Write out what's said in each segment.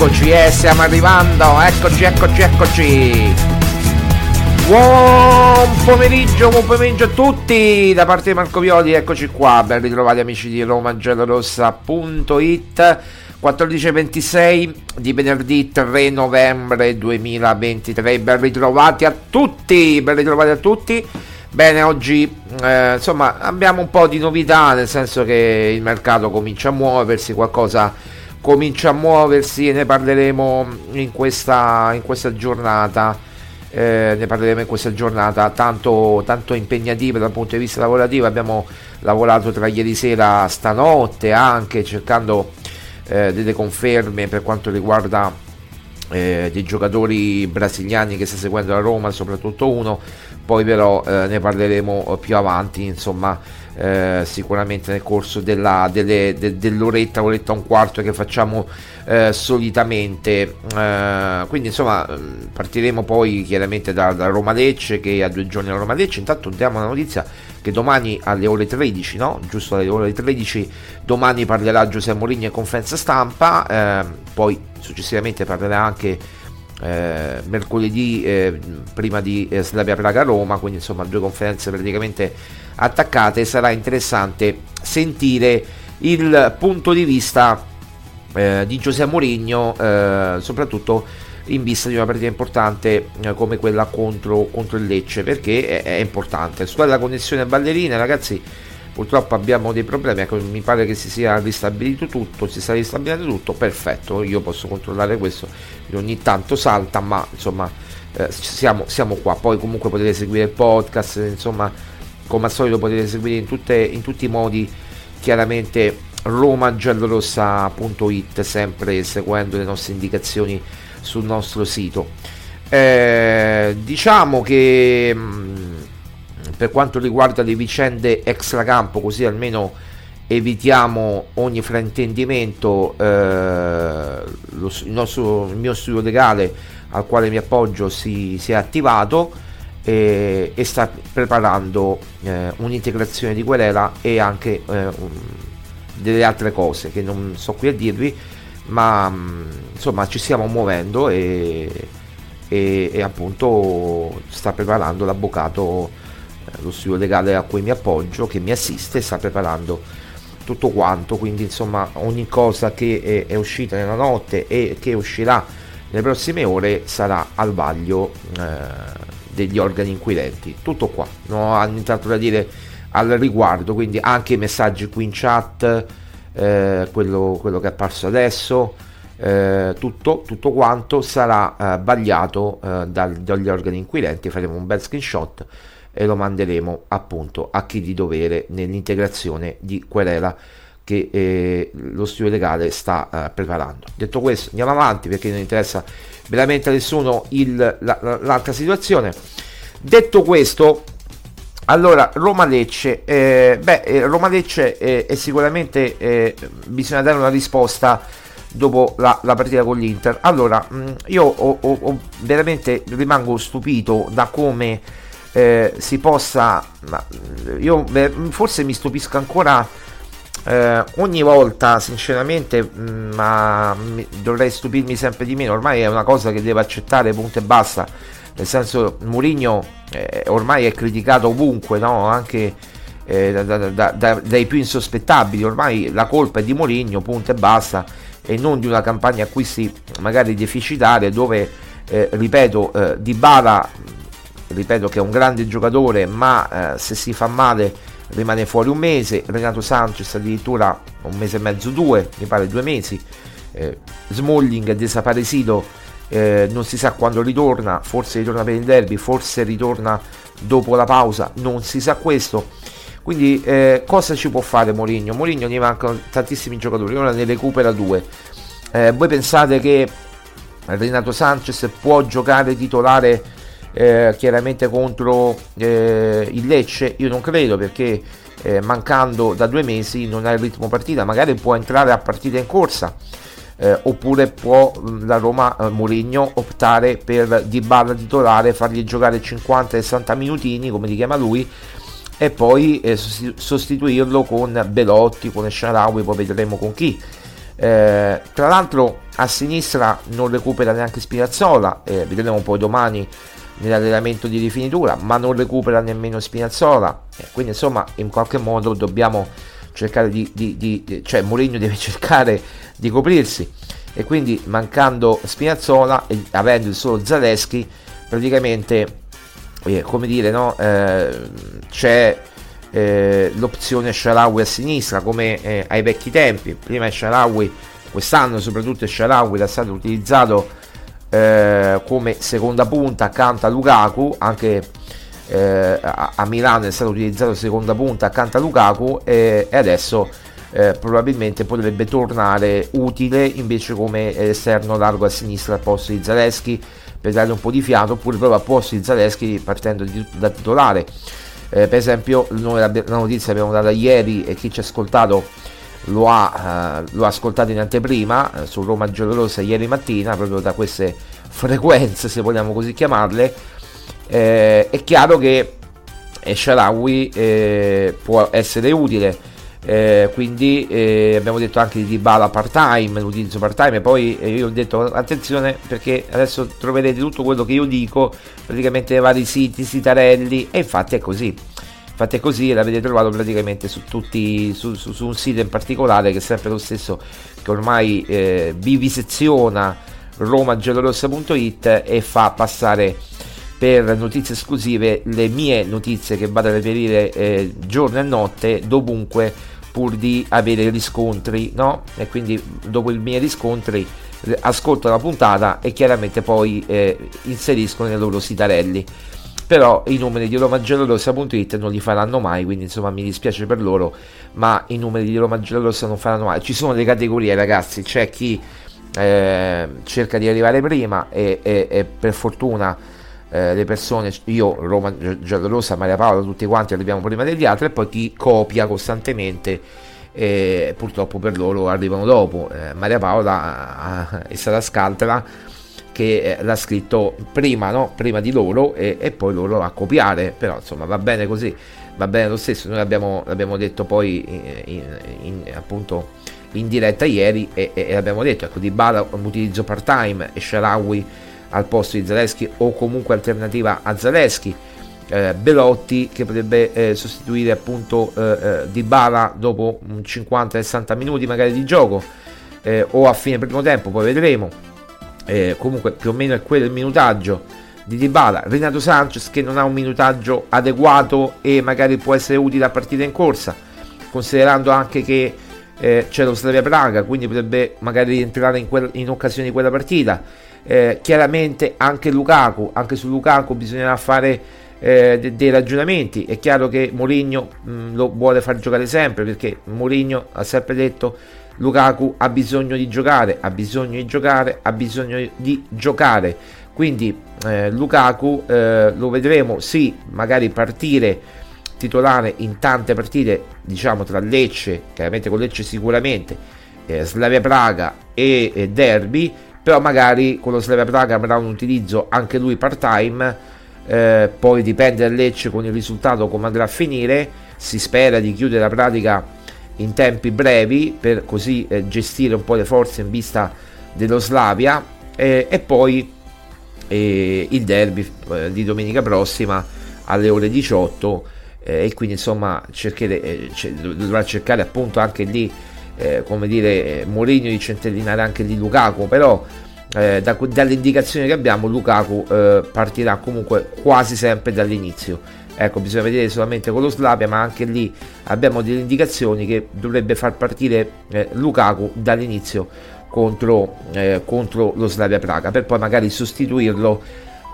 Eccoci, eh, stiamo arrivando, eccoci, eccoci, eccoci. Buon pomeriggio, buon pomeriggio a tutti da parte di Marco Violi, eccoci qua, ben ritrovati amici di romagiallorossa.it 14.26 di venerdì 3 novembre 2023, ben ritrovati a tutti, ben ritrovati a tutti. Bene, oggi eh, insomma abbiamo un po' di novità, nel senso che il mercato comincia a muoversi, qualcosa comincia a muoversi e ne parleremo in questa, in questa giornata. Eh, ne parleremo in questa giornata tanto, tanto impegnativa dal punto di vista lavorativo. Abbiamo lavorato tra ieri sera stanotte anche cercando eh, delle conferme per quanto riguarda eh, dei giocatori brasiliani che sta seguendo la Roma, soprattutto uno. Poi però eh, ne parleremo più avanti, insomma, eh, sicuramente nel corso della, delle, de, dell'oretta, oretta un quarto che facciamo eh, solitamente. Eh, quindi insomma partiremo poi chiaramente da, da Roma Lecce che ha due giorni a Roma Lecce. Intanto diamo la notizia che domani alle ore 13, no? Giusto alle ore 13, domani parlerà Giuseppe Mourinho in conferenza stampa, eh, poi successivamente parlerà anche eh, mercoledì eh, prima di eh, Slavia Praga Roma, quindi insomma due conferenze praticamente attaccate, sarà interessante sentire il punto di vista eh, di Giuseppe Mourinho, eh, soprattutto in vista di una partita importante eh, come quella contro, contro, il Lecce, perché è, è importante. Sulla connessione ballerina, ragazzi, purtroppo abbiamo dei problemi, ecco, mi pare che si sia ristabilito tutto, si sia ristabilito tutto, perfetto, io posso controllare questo, ogni tanto salta, ma insomma eh, siamo, siamo, qua, poi comunque potete seguire il podcast, insomma come al solito potete seguire in, tutte, in tutti i modi chiaramente romagiallorossa.it sempre seguendo le nostre indicazioni sul nostro sito. Eh, diciamo che mm, per quanto riguarda le vicende extracampo così almeno evitiamo ogni fraintendimento eh, lo, il, nostro, il mio studio legale al quale mi appoggio si, si è attivato e, e sta preparando eh, un'integrazione di querela e anche eh, un, delle altre cose che non so qui a dirvi, ma mm, insomma ci stiamo muovendo e, e, e appunto sta preparando l'avvocato, eh, lo studio legale a cui mi appoggio, che mi assiste, sta preparando tutto quanto, quindi insomma ogni cosa che è, è uscita nella notte e che uscirà nelle prossime ore sarà al vaglio eh, degli organi inquirenti. Tutto qua, non ho nient'altro da dire al riguardo, quindi anche i messaggi qui in chat, eh, quello, quello, che è apparso adesso, eh, tutto, tutto, quanto sarà eh, vagliato eh, dal, dagli organi inquirenti, faremo un bel screenshot e lo manderemo appunto a chi di dovere nell'integrazione di querela che eh, lo studio legale sta eh, preparando. Detto questo, andiamo avanti perché non interessa veramente a nessuno il, la, l'altra situazione. Detto questo, allora Roma-Lecce, eh, beh, eh, Roma-Lecce eh, è sicuramente eh, bisogna dare una risposta dopo la, la partita con l'Inter. Allora, mh, mm, io ho, ho, ho veramente rimango stupito da come eh, si possa, io forse mi stupisco ancora eh, ogni volta, sinceramente, mh, mm, ma mi, dovrei stupirmi sempre di meno. Ormai è una cosa che devo accettare, punto e basta. Nel senso, Mourinho eh, ormai è criticato ovunque, no? anche eh, da, da, da, dai più insospettabili. Ormai la colpa è di Mourinho, punto e basta, e non di una campagna acquisti magari deficitaria dove, eh, ripeto, eh, Di Bala, ripeto che è un grande giocatore, ma eh, se si fa male rimane fuori un mese, Renato Sanchez addirittura un mese e mezzo, due, mi pare due mesi, eh, è desaparecido, eh, non si sa quando ritorna, forse ritorna per il derby, forse ritorna dopo la pausa, non si sa questo. Quindi eh, cosa ci può fare Mourinho? Mourinho ne mancano tantissimi giocatori, ora ne recupera due. Eh, voi pensate che Renato Sanchez può giocare titolare eh, chiaramente contro eh, il Lecce io non credo perché eh, mancando da due mesi non ha il ritmo partita magari può entrare a partita in corsa eh, oppure può la Roma eh, Mourinho optare per Di Barra titolare fargli giocare 50-60 minutini come li chiama lui e poi eh, sostituirlo con Belotti, con Sharawi, poi vedremo con chi. Eh, tra l'altro a sinistra non recupera neanche Spinazzola, eh, vedremo poi domani nell'allenamento di rifinitura, ma non recupera nemmeno Spinazzola. Eh, quindi insomma in qualche modo dobbiamo cercare di, di, di cioè Mourinho deve cercare di coprirsi e quindi mancando Spinazzola e avendo solo Zaleschi praticamente eh, come dire no, eh, c'è eh, l'opzione Sharawi a sinistra come eh, ai vecchi tempi prima Sharawi quest'anno soprattutto Sharawi era stato utilizzato eh, come seconda punta accanto a Lukaku anche eh, a, a, Milano è stato utilizzato seconda punta accanto a Lukaku e, e adesso eh, probabilmente potrebbe tornare utile invece come esterno largo a sinistra al posto di Zaleschi per dare un po' di fiato oppure proprio al posto di Zaleschi partendo di, da titolare. Eh, per esempio noi la, la notizia l'abbiamo data ieri e chi ci ha ascoltato lo ha, eh, lo ha ascoltato in anteprima eh, su Roma Giallorosa ieri mattina, proprio da queste frequenze, se vogliamo così chiamarle. Eh, è chiaro che Sharawi eh, può essere utile. Eh, quindi eh, abbiamo detto anche di Dybala part time, l'utilizzo part time, poi eh, io ho detto attenzione perché adesso troverete tutto quello che io dico praticamente nei vari siti, sitarelli e infatti è così. È così, l'avete trovato praticamente su tutti, su, su, su un sito in particolare che è sempre lo stesso che ormai eh, viviseziona romagiallorossa.it e fa passare per notizie esclusive le mie notizie che vado a reperire eh, giorno e notte dovunque pur di avere riscontri no? e quindi dopo i miei riscontri ascolto la puntata e chiaramente poi eh, inserisco nei loro sitarelli però i numeri di romagiallorossa.it non li faranno mai quindi insomma mi dispiace per loro ma i numeri di Roma Giallorossa non faranno mai ci sono le categorie ragazzi c'è chi eh, cerca di arrivare prima e, e, e per fortuna eh, le persone, io, Roma Giallorossa, Maria Paola, tutti quanti arriviamo prima degli altri e poi chi copia costantemente e purtroppo per loro arrivano dopo. Eh, Maria Paola è stata scaltra che eh, l'ha scritto prima, no? prima di loro e, e, poi loro a copiare, però insomma va bene così, va bene lo stesso, noi l'abbiamo, l'abbiamo detto poi in, in, in, appunto in diretta ieri e, e, e abbiamo detto, ecco di Bala un utilizzo part time e Sharawi al posto di Zaleschi o comunque alternativa a Zaleschi. Eh, Belotti che potrebbe eh, sostituire appunto eh, eh Di Bala dopo 50-60 minuti magari di gioco eh, o a fine primo tempo, poi vedremo. Eh, comunque più o meno è quello il minutaggio di Dybala, Renato Sanchez che non ha un minutaggio adeguato e magari può essere utile a partita in corsa, considerando anche che eh, c'è lo Slavia Praga, quindi potrebbe magari rientrare in, quel, in occasione di quella partita. Eh, chiaramente anche Lukaku, anche su Lukaku bisognerà fare eh, de- dei ragionamenti. È chiaro che Mourinho mh, lo vuole far giocare sempre perché Mourinho ha sempre detto Lukaku ha bisogno di giocare, ha bisogno di giocare, ha bisogno di giocare. Quindi eh, Lukaku eh, lo vedremo sì, magari partire titolare in tante partite, diciamo tra Lecce, chiaramente con Lecce sicuramente, eh, Slavia Praga e, e Derby però magari con lo Slavia Praga avrà un utilizzo anche lui part time eh, poi dipende da Lecce con il risultato come andrà a finire si spera di chiudere la pratica in tempi brevi per così eh, gestire un po' le forze in vista dello Slavia eh, e poi eh, il derby eh, di domenica prossima alle ore 18 eh, e quindi insomma cerchere, dovrà cercare appunto anche lì come dire, Mourinho di centellinare anche di Lukaku, però eh, da, dalle indicazioni che abbiamo Lukaku eh, partirà comunque quasi sempre dall'inizio. Ecco, bisogna vedere solamente con lo Slavia, ma anche lì abbiamo delle indicazioni che dovrebbe far partire eh, Lukaku dall'inizio contro, eh, contro, lo Slavia Praga, per poi magari sostituirlo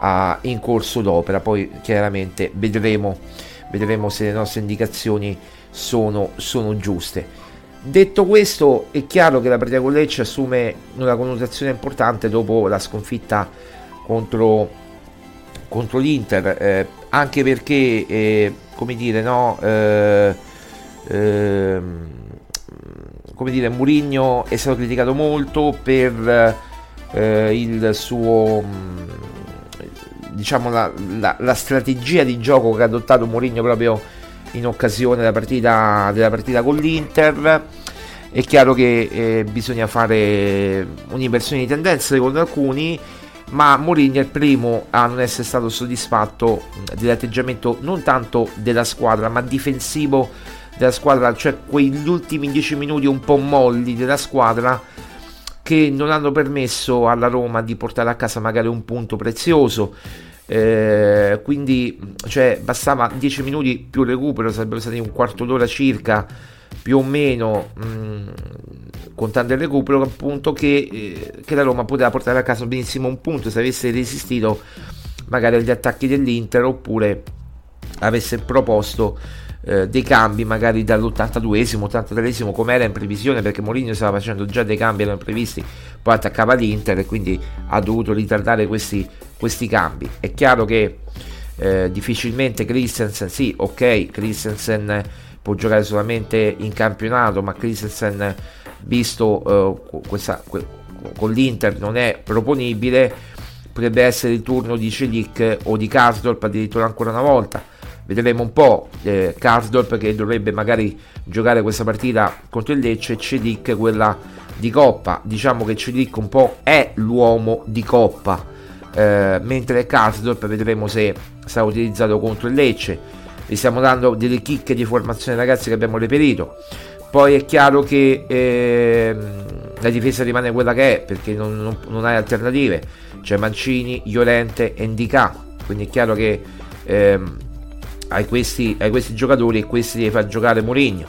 a, in corso d'opera. Poi chiaramente vedremo, vedremo se le nostre indicazioni sono, sono giuste. Detto questo, è chiaro che la partita con Lecce assume una connotazione importante dopo la sconfitta contro, contro l'Inter, eh, anche perché, eh, come dire, no, eh, ehm, come dire, Murigno è stato criticato molto per eh, il suo diciamo la, la, la, strategia di gioco che ha adottato Mourinho proprio in occasione della partita, della partita con l'Inter. È chiaro che eh, bisogna fare un'inversione di tendenza secondo alcuni, ma Mourinho è il primo a non essere stato soddisfatto dell'atteggiamento non tanto della squadra, ma difensivo della squadra, cioè quegli ultimi 10 minuti un po' molli della squadra che non hanno permesso alla Roma di portare a casa magari un punto prezioso. Eh, quindi cioè, bastava 10 minuti più recupero, sarebbero stati un quarto d'ora circa più o meno mh, contando il recupero appunto che, eh, che, la Roma poteva portare a casa benissimo un punto se avesse resistito magari agli attacchi dell'Inter oppure avesse proposto eh, dei cambi magari dall'82esimo, 83esimo come era in previsione perché Mourinho stava facendo già dei cambi erano previsti poi attaccava l'Inter e quindi ha dovuto ritardare questi, questi cambi. È chiaro che eh, difficilmente Christensen sì ok Christensen può giocare solamente in campionato ma Christensen visto eh, questa, con l'Inter non è proponibile potrebbe essere il turno di Celic o di Karsdorp addirittura ancora una volta. Vedremo un po' eh, Karsdorp che dovrebbe magari giocare questa partita contro il Lecce e Cedic quella di Coppa. Diciamo che Cedic un po' è l'uomo di Coppa. Eh, mentre Karsdorp vedremo se sarà utilizzato contro il Lecce vi stiamo dando delle chicche di formazione ragazzi che abbiamo reperito poi è chiaro che eh, la difesa rimane quella che è perché non, non, non hai alternative c'è Mancini, Iolente e Ndika quindi è chiaro che ehm, ai questi, ai questi giocatori e questi devi far giocare Mourinho.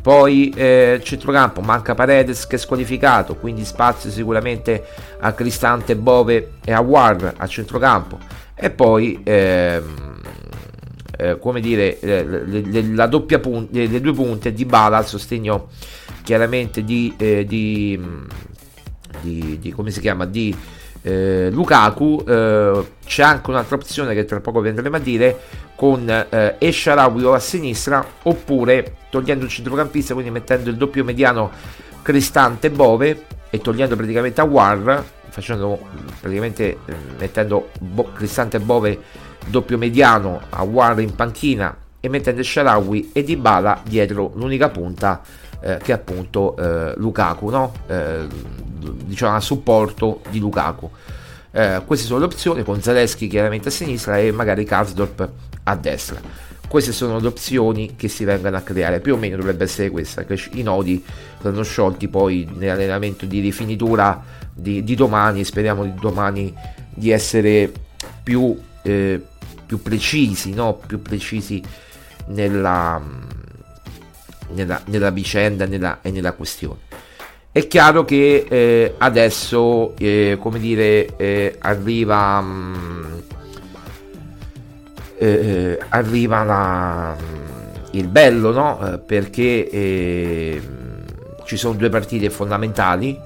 Poi eh, centrocampo manca Paredes che è squalificato, quindi spazio sicuramente a Cristante, Bove e a War a centrocampo. E poi ehm, eh, come dire le, le, doppia punta, le, le, due punte di Bala al sostegno chiaramente di, eh, di, di, di come si chiama di eh, Lukaku. Eh, c'è anche un'altra opzione che tra poco vi andremo a dire con eh, Esharawi a sinistra oppure togliendo il centrocampista quindi mettendo il doppio mediano Cristante Bove e togliendo praticamente a War facendo praticamente eh, mettendo Bo- Cristante Bove doppio mediano a War in panchina e mettendo Sharawi e Dybala dietro l'unica punta eh, che è appunto eh, Lukaku no? Eh, diciamo a supporto di Lukaku. Eh, queste sono le opzioni con Zaleschi chiaramente a sinistra e magari Karsdorp a destra. Queste sono le opzioni che si vengono a creare, più o meno dovrebbe essere questa, che i nodi saranno sciolti poi nell'allenamento di rifinitura di, di domani, speriamo di domani di essere più, eh, più precisi, no? più precisi nella, nella, nella vicenda nella, e nella questione. È chiaro che eh, adesso, eh, come dire, eh, arriva, mh, mm, eh, arriva la, mm, il bello, no? Eh, perché eh, ci sono due partite fondamentali,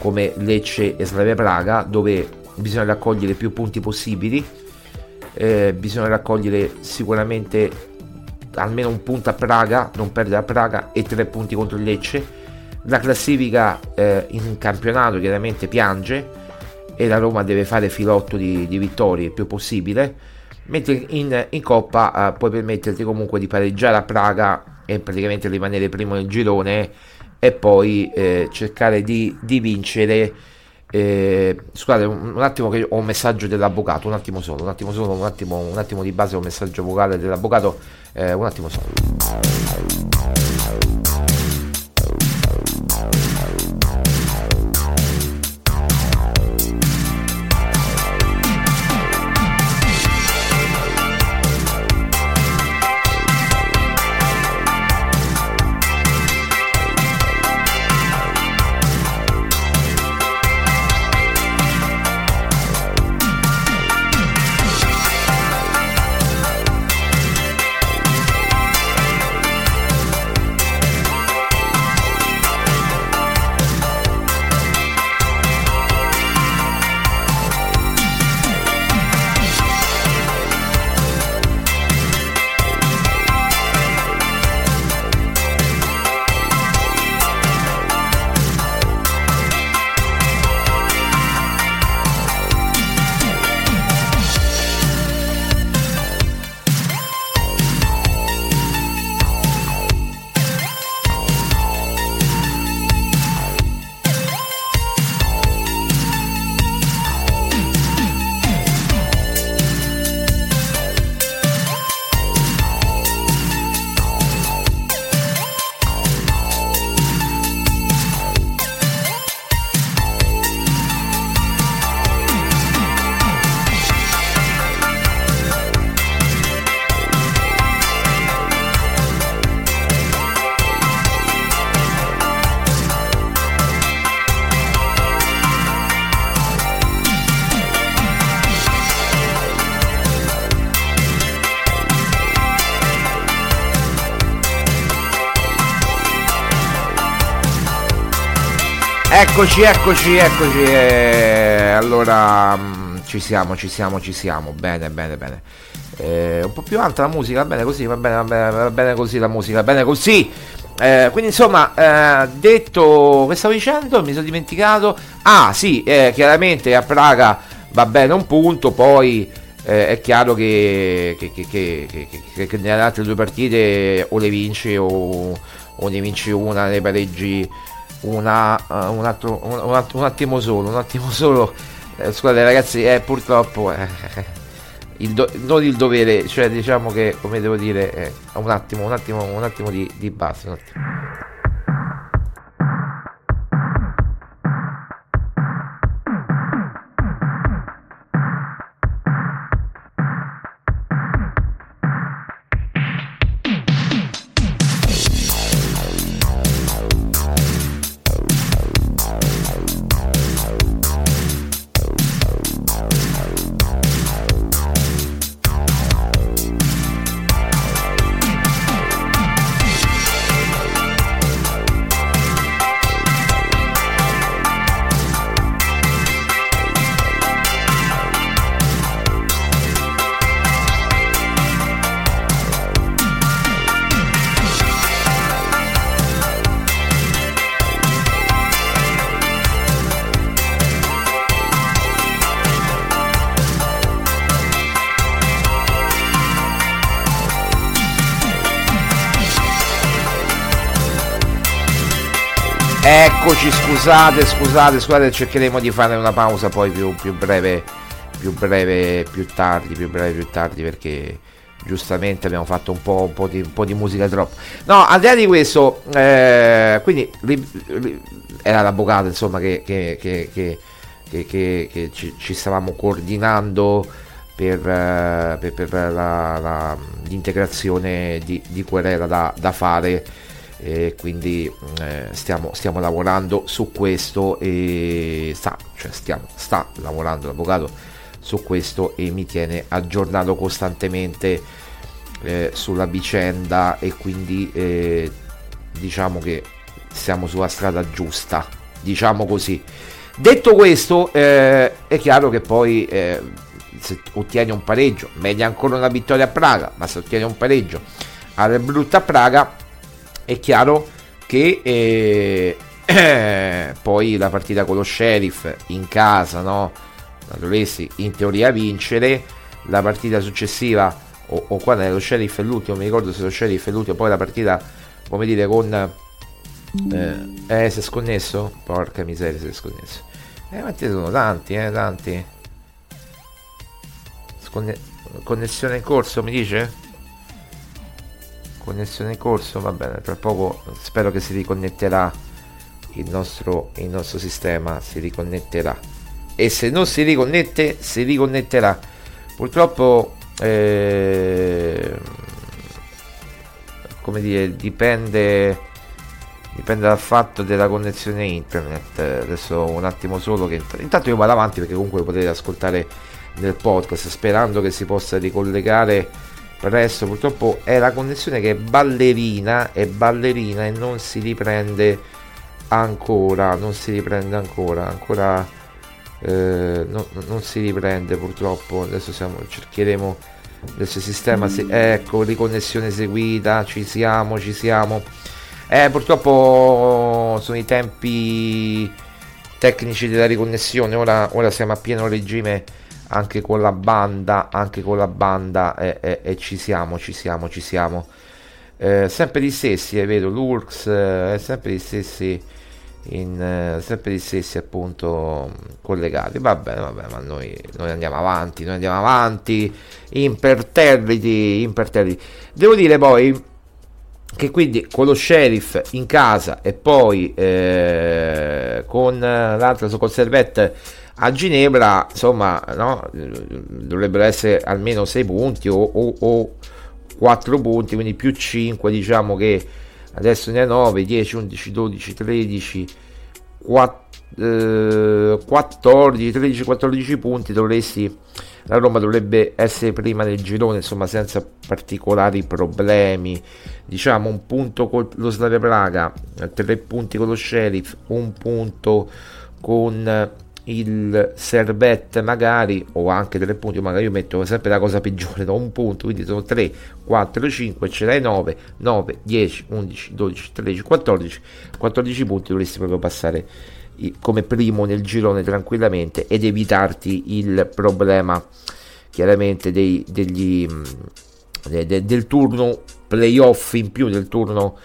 come Lecce e Slavia Praga, dove bisogna raccogliere più punti possibili, bisogna raccogliere sicuramente almeno un punto a Praga, non perdere a Praga e tre punti contro il Lecce la classifica eh, in campionato chiaramente piange e la Roma deve fare filotto di, di vittorie il più possibile, mentre in, in Coppa eh, puoi permetterti comunque di pareggiare a Praga e praticamente rimanere primo nel girone e poi eh, cercare di, di vincere. Eh, scusate un, attimo che ho un messaggio dell'avvocato, un attimo solo, un attimo solo, un attimo, un attimo di base, un messaggio vocale dell'avvocato, eh, un attimo solo. Eccoci, eccoci, eccoci. Eh, allora, mm, ci siamo, ci siamo, ci siamo. Bene, bene, bene. Eh, un po' più alta la musica, va bene così, va bene, va bene, va bene così la musica, va bene così. Eh, quindi insomma, eh, detto che stavo dicendo, mi sono dimenticato. Ah, sì, eh, chiaramente a Praga va bene un punto, poi eh, è chiaro che, che, che, che, nelle altre due partite o le vinci o, o ne vinci una, ne pareggi una, uh, un, altro, un, un, attimo solo, un attimo solo. Eh, scusate ragazzi, eh, purtroppo eh, il do, non il dovere, cioè diciamo che come devo dire, eh, un attimo, un attimo, un attimo di, di base. Scusate, scusate, scusate, cercheremo di fare una pausa poi più, più breve, più breve, più tardi, più breve, più tardi perché giustamente abbiamo fatto un po', un po, di, un po di, musica troppo. No, al di là di questo, eh, quindi li, li, era l'avvocato insomma che, che, che, che ci, ci, stavamo coordinando per, uh, per, per la, la, l'integrazione di, di querela da, da fare e quindi eh, stiamo, stiamo, lavorando su questo e sta, cioè stiamo, sta lavorando l'avvocato su questo e mi tiene aggiornato costantemente eh, sulla vicenda e quindi eh, diciamo che siamo sulla strada giusta diciamo così. Detto questo eh, è chiaro che poi eh, se ottieni un pareggio meglio ancora una vittoria a Praga ma se ottieni un pareggio alla brutta Praga è chiaro che eh, poi la partita con lo sheriff in casa, no? dovresti in teoria vincere, la partita successiva, o, o quando è lo sheriff è l'ultimo, mi ricordo se lo sheriff è l'ultimo, poi la partita, come dire, con... Eh, eh si è sconnesso? Porca miseria, si è sconnesso. Eh, ma sono tanti, eh, tanti. Sconne- connessione in corso, mi dice? Connessione in corso va bene tra poco spero che si riconnetterà il nostro, il nostro sistema si riconnetterà. E se non si riconnette si riconnetterà. Purtroppo eh, come dire dipende dipende dal fatto della connessione internet. Adesso un attimo solo che intanto io vado avanti perché comunque potete ascoltare nel podcast sperando che si possa ricollegare presto purtroppo è la connessione che è ballerina è ballerina e non si riprende ancora non si riprende ancora ancora eh, no, non si riprende purtroppo. Adesso siamo, cercheremo adesso il sistema si, ecco riconnessione seguita ci siamo ci siamo. Eh, purtroppo sono i tempi tecnici della riconnessione. Ora, ora siamo a pieno regime anche con la banda, anche con la banda e, e, e ci siamo, ci siamo, ci siamo. Eh, sempre gli stessi, eh, vedo l'Urks, eh, sempre gli stessi, in, eh, sempre gli stessi appunto collegati. Va bene, va bene, ma noi, noi andiamo avanti, noi andiamo avanti, imperterriti, imperterriti. Devo dire poi che quindi con lo sheriff in casa e poi eh, con l'altra con Servette a Ginevra insomma no, dovrebbero essere almeno 6 punti o, o, o 4 punti quindi più 5 diciamo che adesso ne ha 9 10 11 12 13 4, eh, 14 13 14 punti dovresti la Roma dovrebbe essere prima del girone insomma senza particolari problemi. Diciamo un punto con lo Slavia Praga 3 punti con lo Sheriff un punto con il servette magari o anche tre punti magari io metto sempre la cosa peggiore da un punto quindi sono 3 4 5 ce l'hai 9 9 10 11 12 13 14 14 punti dovresti proprio passare come primo nel girone tranquillamente ed evitarti il problema chiaramente dei, degli, mh, de, de, del turno playoff in più, del turno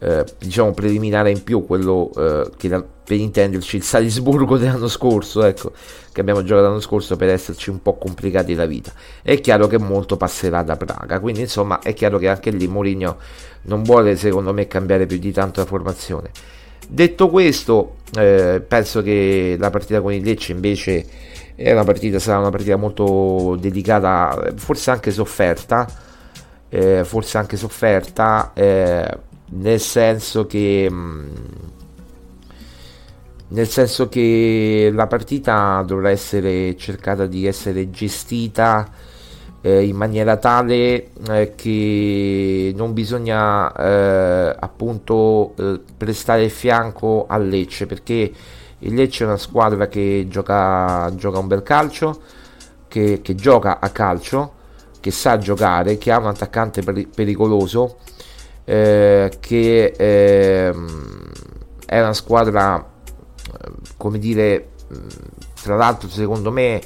eh, diciamo preliminare in più, quello eh, che da, per intenderci il Salisburgo dell'anno scorso, ecco, che abbiamo giocato l'anno scorso per esserci un po' complicati la vita. È chiaro che molto passerà da Praga, quindi insomma è chiaro che anche lì Mourinho non vuole secondo me cambiare più di tanto la formazione. Detto questo, eh, penso che la partita con il Lecce invece una partita, sarà una partita molto dedicata, forse anche sofferta, eh, forse anche sofferta, eh, nel senso che... Mm, nel senso che la partita dovrà essere cercata di essere gestita eh, in maniera tale eh, che non bisogna eh, appunto eh, prestare il fianco al Lecce perché il Lecce è una squadra che gioca, gioca un bel calcio che, che, gioca a calcio che sa giocare che ha un attaccante peri- pericoloso eh, che ehm, è una squadra come dire tra l'altro secondo me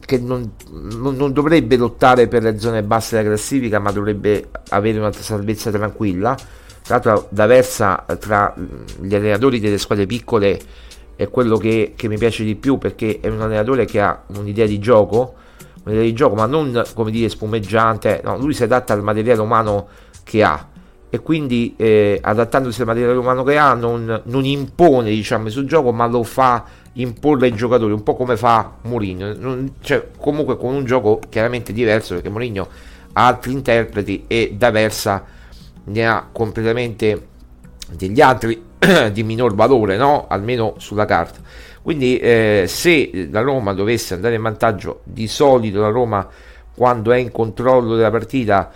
che non, non, non, dovrebbe lottare per le zone basse della classifica, ma dovrebbe avere una salvezza tranquilla. Tra l'altro, versa tra gli allenatori delle squadre piccole è quello che, che mi piace di più perché è un allenatore che ha un'idea di gioco, un'idea di gioco, ma non come dire spumeggiante. No, lui si adatta al materiale umano che ha e quindi eh, adattandosi al materiale umano che ha non, non impone diciamo sul gioco ma lo fa imporre ai giocatori, un po' come fa Mourinho, cioè, comunque con un gioco chiaramente diverso perché Mourinho ha altri interpreti e da Versa ne ha completamente degli altri di minor valore, no? almeno sulla carta. Quindi eh, se la Roma dovesse andare in vantaggio, di solito la Roma quando è in controllo della partita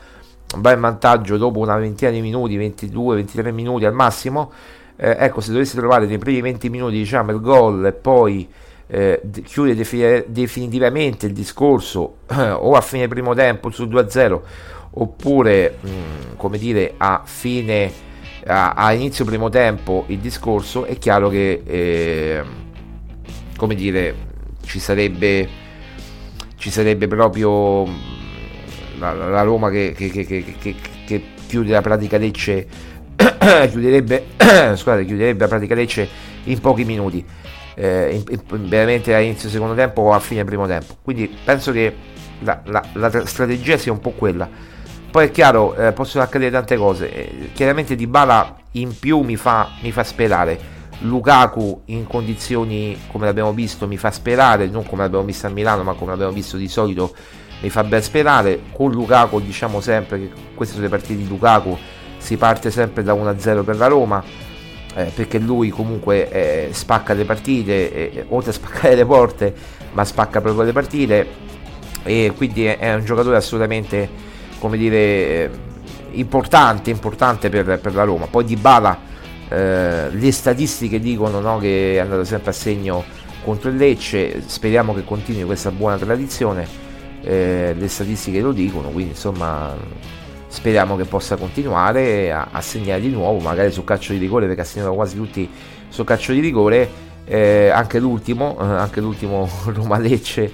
va in vantaggio dopo una ventina di minuti, 22-23 minuti al massimo, eh, ecco, se dovesse trovare nei primi 20 minuti diciamo, il gol e poi eh, chiude defini- definitivamente il discorso eh, o a fine primo tempo sul 2-0 oppure mh, mm, come dire a fine a, a, inizio primo tempo il discorso è chiaro che eh, come dire ci sarebbe ci sarebbe proprio mm, la, la Roma che, che, che, che, chiude la pratica Lecce chiuderebbe, scusate, chiuderebbe la pratica Lecce in pochi minuti, eh, in, in, veramente all'inizio secondo tempo o a fine primo tempo. Quindi penso che la, la, la strategia sia un po' quella. Poi è chiaro, eh, possono accadere tante cose. Eh, chiaramente Di Bala in più mi fa, mi fa sperare. Lukaku in condizioni come l'abbiamo visto mi fa sperare, non come l'abbiamo visto a Milano, ma come l'abbiamo visto di solito mi fa ben sperare. Con Lukaku diciamo sempre che queste sono le partite di Lukaku si parte sempre da 1-0 per la Roma eh, perché lui comunque eh, spacca le partite eh, oltre a spaccare le porte ma spacca proprio le partite e quindi è, è un giocatore assolutamente come dire eh, importante importante per, per la Roma poi di Bala eh, le statistiche dicono no, che è andato sempre a segno contro il Lecce speriamo che continui questa buona tradizione eh, le statistiche lo dicono quindi insomma speriamo che possa continuare a, a, segnare di nuovo, magari sul calcio di rigore, perché ha segnato quasi tutti sul calcio di rigore. Eh, anche l'ultimo, eh, anche l'ultimo Roma Lecce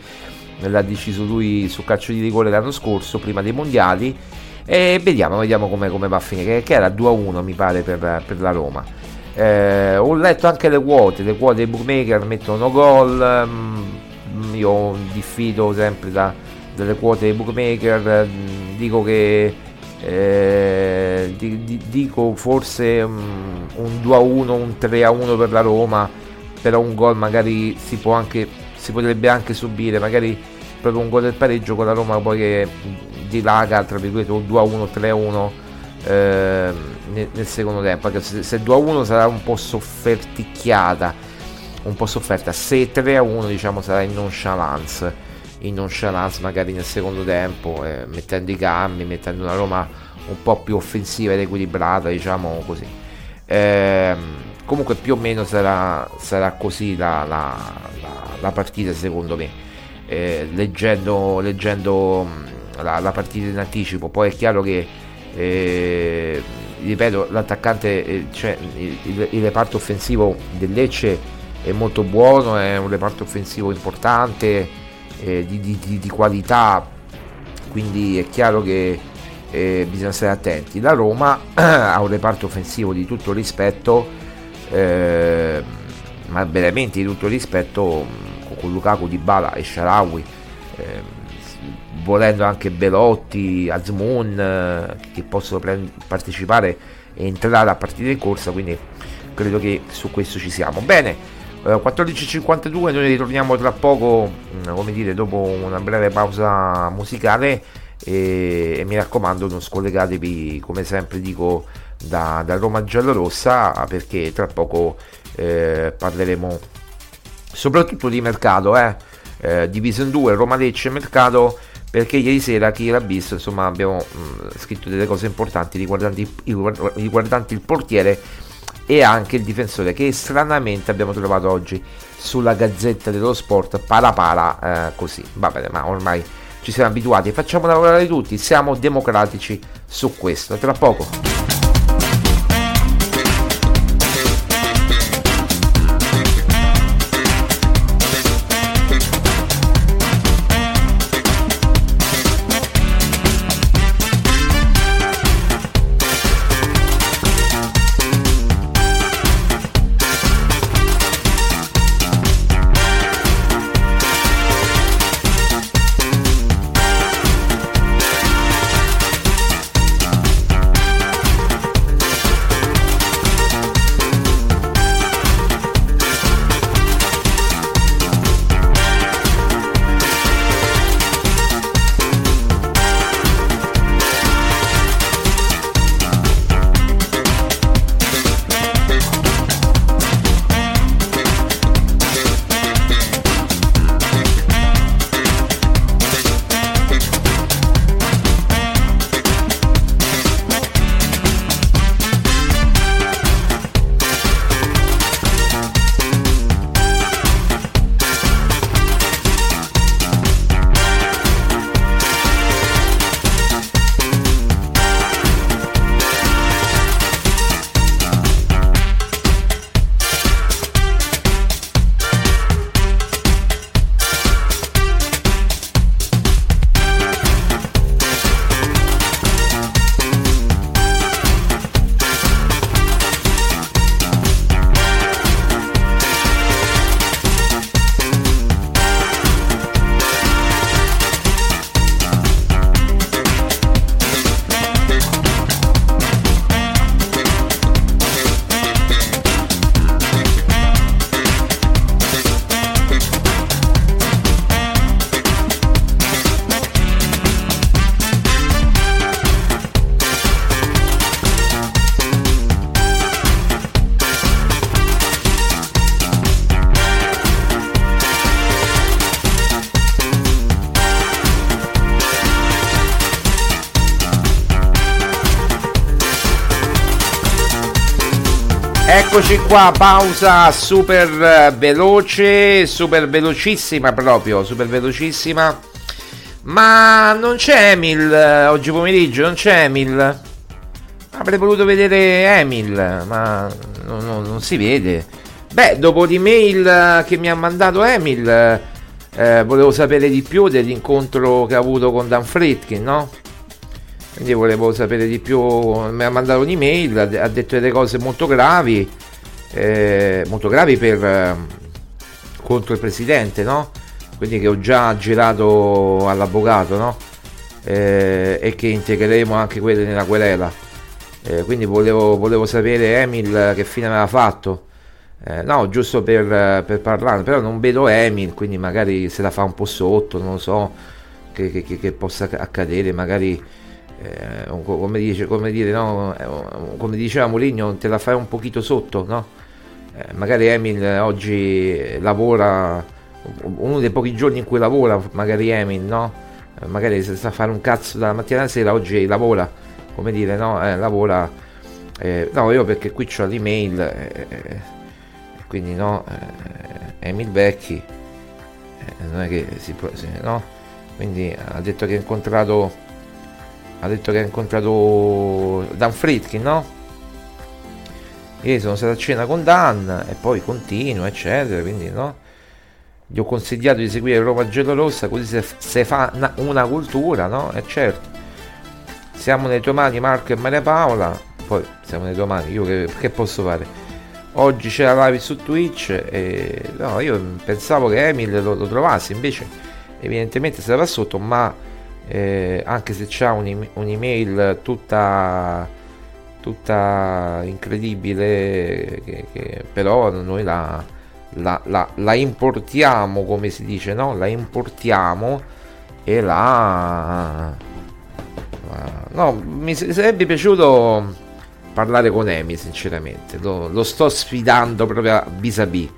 l'ha deciso lui sul calcio di rigore l'anno scorso, prima dei mondiali. E vediamo, vediamo come, come va a finire. Che, era 2-1 mi pare per, per la Roma. Eh, ho letto anche le quote, le quote dei bookmaker mettono gol. Mm, io diffido sempre da, delle quote dei bookmaker. Mm, dico che eh, di, di, dico forse um, un 2 a 1 un 3 a 1 per la Roma però un gol magari si può anche si potrebbe anche subire magari proprio un gol del pareggio con la Roma poi che dilaga tra virgolette un 2 a 1 3 a 1 eh, nel, secondo tempo perché se, se 2 a 1 sarà un po' sofferticchiata un po' sofferta se 3 a 1 diciamo sarà in nonchalance in nonchalance magari nel secondo tempo, eh, mettendo i cambi, mettendo una Roma un po' più offensiva ed equilibrata, diciamo così. Eh, comunque più o meno sarà, sarà così la, la, la, la, partita secondo me. Eh, leggendo, leggendo la, la, partita in anticipo, poi è chiaro che eh, ripeto, l'attaccante, eh, cioè il, il, il reparto offensivo del Lecce è molto buono, è un reparto offensivo importante eh, di, di, di, qualità, quindi è chiaro che eh, bisogna stare attenti. La Roma ha un reparto offensivo di tutto rispetto, eh, ma veramente di tutto rispetto con Lukaku, Dybala e Sharawi, volendo anche Belotti, Azmoun eh, che possono pre- partecipare e entrare a partire in corsa, quindi credo che su questo ci siamo. Bene. 14.52 eh, noi ritorniamo tra poco mm, come dire dopo una breve pausa musicale e, e mi raccomando non scollegatevi come sempre dico da, da Roma Giallorossa perché tra poco eh, parleremo soprattutto di mercato eh? Eh, Division 2 Roma Lecce mercato perché ieri sera chi l'ha visto insomma abbiamo mh, mm, scritto delle cose importanti riguardanti, riguardanti il portiere e anche il difensore che stranamente abbiamo trovato oggi sulla gazzetta dello sport para para eh, così. Va bene ma ormai ci siamo abituati. Facciamo lavorare tutti siamo democratici su questo. Tra poco Eccoci qua, pausa super eh, veloce, super velocissima proprio, super velocissima. Ma non c'è Emil eh, oggi pomeriggio, non c'è Emil. Avrei voluto vedere Emil, ma non, non, non si vede. Beh, dopo l'email eh, che mi ha mandato Emil, eh, volevo sapere di più dell'incontro che ha avuto con Dan Fritkin, no? Quindi volevo sapere di più. Mi ha mandato un'email, ha detto delle cose molto gravi eh, molto gravi per, eh, contro il presidente, no? Quindi che ho già girato all'avvocato, no? Eh, e che integreremo anche quelle nella querela. Eh, quindi volevo, volevo, sapere Emil che fine aveva fatto. Eh, no, giusto per, per, parlare, però non vedo Emil, quindi magari se la fa un po' sotto, non so che, che, che possa accadere, magari eh, come, dice, come, dire, no? Eh, come diceva Mourinho, te la fai un pochino sotto, no? Eh, magari Emil oggi lavora, uno dei pochi giorni in cui lavora, magari Emil, no? Eh, magari se sta a fare un cazzo dalla mattina alla sera, oggi lavora, come dire, no? Eh, lavora, no, io perché qui ho l'email, quindi no, Emil Vecchi, non è che si può, no? Quindi ha detto che ha incontrato, ha detto che ha incontrato Dan Fritkin, no? Ieri sono stato a cena con Dan e poi continuo, eccetera, quindi no. gli ho consigliato di seguire Roma Giallorossa così se, se fa una, una cultura, no? E certo, siamo nei tuoi mani Marco e Maria Paola, poi siamo nei tuoi mani, io che, che posso fare? Oggi c'è la live su Twitch e no, io pensavo che Emil lo, lo trovassi, invece evidentemente va sotto, ma eh, anche se c'ha un'email tutta, tutta incredibile, che, che, però noi la, la, la, la, importiamo, come si dice, no? La importiamo e la... No, mi sarebbe piaciuto parlare con Emi, sinceramente. Lo, lo sto sfidando proprio vis-à-vis.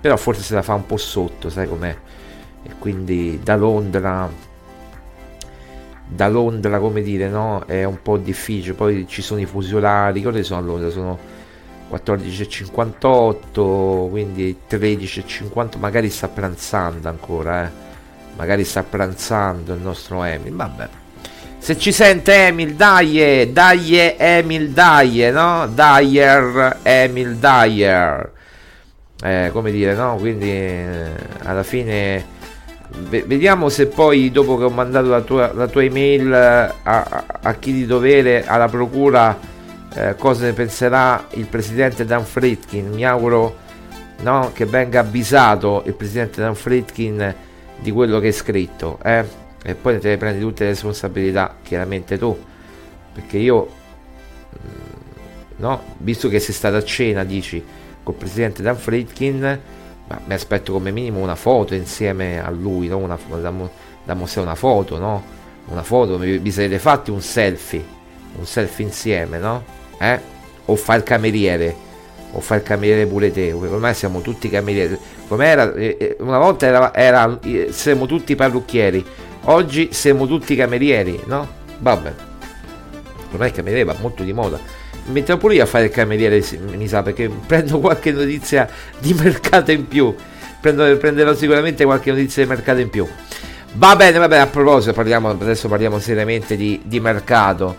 Però forse se la fa un po' sotto, sai com'è? E quindi da Londra da Londra, come dire, no? È un po' difficile. Poi ci sono i fusi orari. Che ore sono a Londra? Sono 14.58, quindi 13.50. Magari sta pranzando ancora, eh. Magari sta pranzando il nostro Emil. Vabbè. Se ci sente Emil, dai, dai Emil, dai, no? Dyer, Emil, Dyer. Eh, come dire, no? Quindi eh, alla fine vediamo se poi dopo che ho mandato la tua, la tua email a, a, a, chi di dovere alla procura eh, cosa ne penserà il presidente Dan Fritkin mi auguro no, che venga avvisato il presidente Dan Fritkin di quello che è scritto eh? e poi te ne prendi tutte le responsabilità chiaramente tu perché io mm, no visto che sei stato a cena dici col presidente Dan Fritkin ma mi aspetto come minimo una foto insieme a lui no? una, da, da mostrare una foto no una foto vi, vi sarete fatti un selfie un selfie insieme no eh o fa il cameriere o fa il cameriere pure te ormai siamo tutti camerieri come era eh, eh, una volta era, era eh, siamo tutti parrucchieri Oggi siamo tutti camerieri, no? Vabbè. Ormai il cameriere va molto di moda. Metto pure io a fare il cameriere, mi sa, perché prendo qualche notizia di mercato in più. Prendo, prenderò sicuramente qualche notizia di mercato in più. Va bene, va bene, a proposito, parliamo, adesso parliamo seriamente di, di mercato.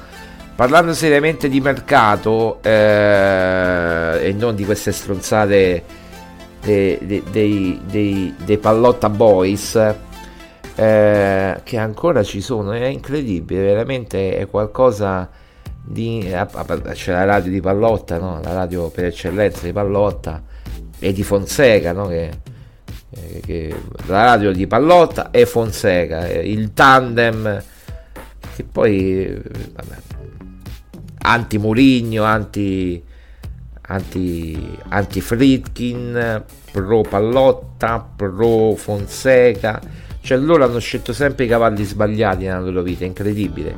Parlando seriamente di mercato eh, e non di queste stronzate dei, dei, dei, dei, dei Pallotta Boys, eh, che ancora ci sono, è incredibile, veramente è qualcosa di... Eh, c'è la radio di Pallotta, no? la radio per eccellenza di Pallotta e di Fonseca, no? che, eh, che, la radio di Pallotta e Fonseca, eh, il tandem che poi vabbè, anti Murigno, anti anti, anti Fritkin, pro Pallotta, pro Fonseca cioè loro hanno scelto sempre i cavalli sbagliati nella loro vita, incredibile.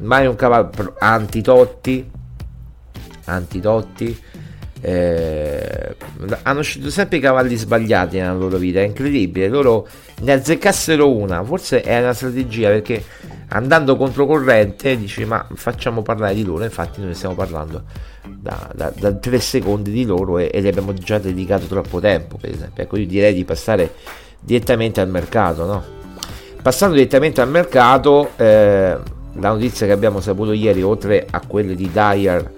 Mai un cavallo antitotti, antitotti, eh, hanno scelto sempre i cavalli sbagliati nella loro vita, è incredibile. Loro ne azzeccassero una, forse è una strategia perché andando controcorrente dici ma facciamo parlare di loro, infatti noi stiamo parlando da, da, da tre secondi di loro e, e gli abbiamo già dedicato troppo tempo, per esempio. Ecco, io direi di passare direttamente al mercato. No? Passando direttamente al mercato, eh, la notizia che abbiamo saputo ieri, oltre a quelle di Dyer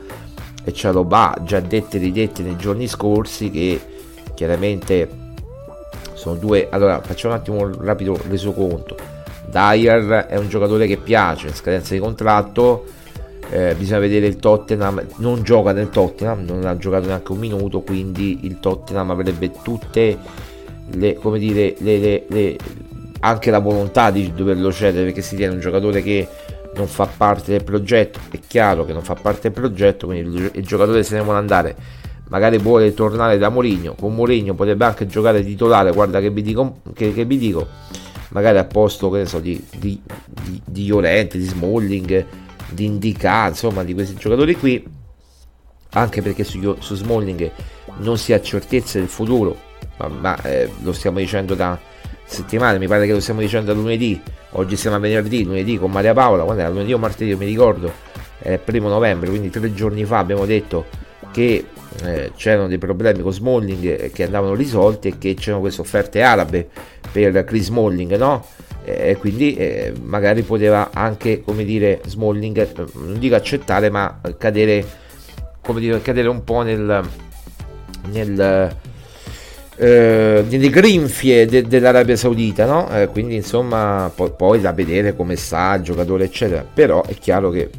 e Cialobà, già dette e ridette nei giorni scorsi, che chiaramente sono due. Allora, facciamo un attimo un rapido resoconto. Dyer è un giocatore che piace, scadenza di contratto. Eh, bisogna vedere il Tottenham non gioca nel Tottenham non ha giocato neanche un minuto quindi il Tottenham avrebbe tutte le, come dire, le, le, anche la volontà di doverlo cedere perché si tiene un giocatore che non fa parte del progetto, è chiaro che non fa parte del progetto, quindi il, giocatore se ne vuole andare, magari vuole tornare da Mourinho, con Mourinho potrebbe anche giocare titolare, guarda che vi dico, che, che vi dico. Magari a posto so, di, di, di, di Llorente, di Smalling, di Indica, insomma di questi giocatori qui, anche perché su, su Smalling non si ha certezza del futuro, ma, ma eh, lo stiamo dicendo da settimane, mi pare che lo stiamo dicendo da lunedì, oggi siamo a venerdì, lunedì con Maria Paola, quando era lunedì o martedì, mi ricordo, è il primo novembre, quindi tre giorni fa abbiamo detto che eh, c'erano dei problemi con Smalling che andavano risolti e che c'erano queste offerte arabe per Chris Smalling, no? E quindi eh, magari poteva anche, come dire, Smalling, eh, non dico accettare, ma cadere, come dire, cadere un po' nel, nel eh, nelle grinfie de- dell'Arabia Saudita, no? Eh, quindi insomma poi, poi, da vedere come sta il giocatore eccetera, però è chiaro che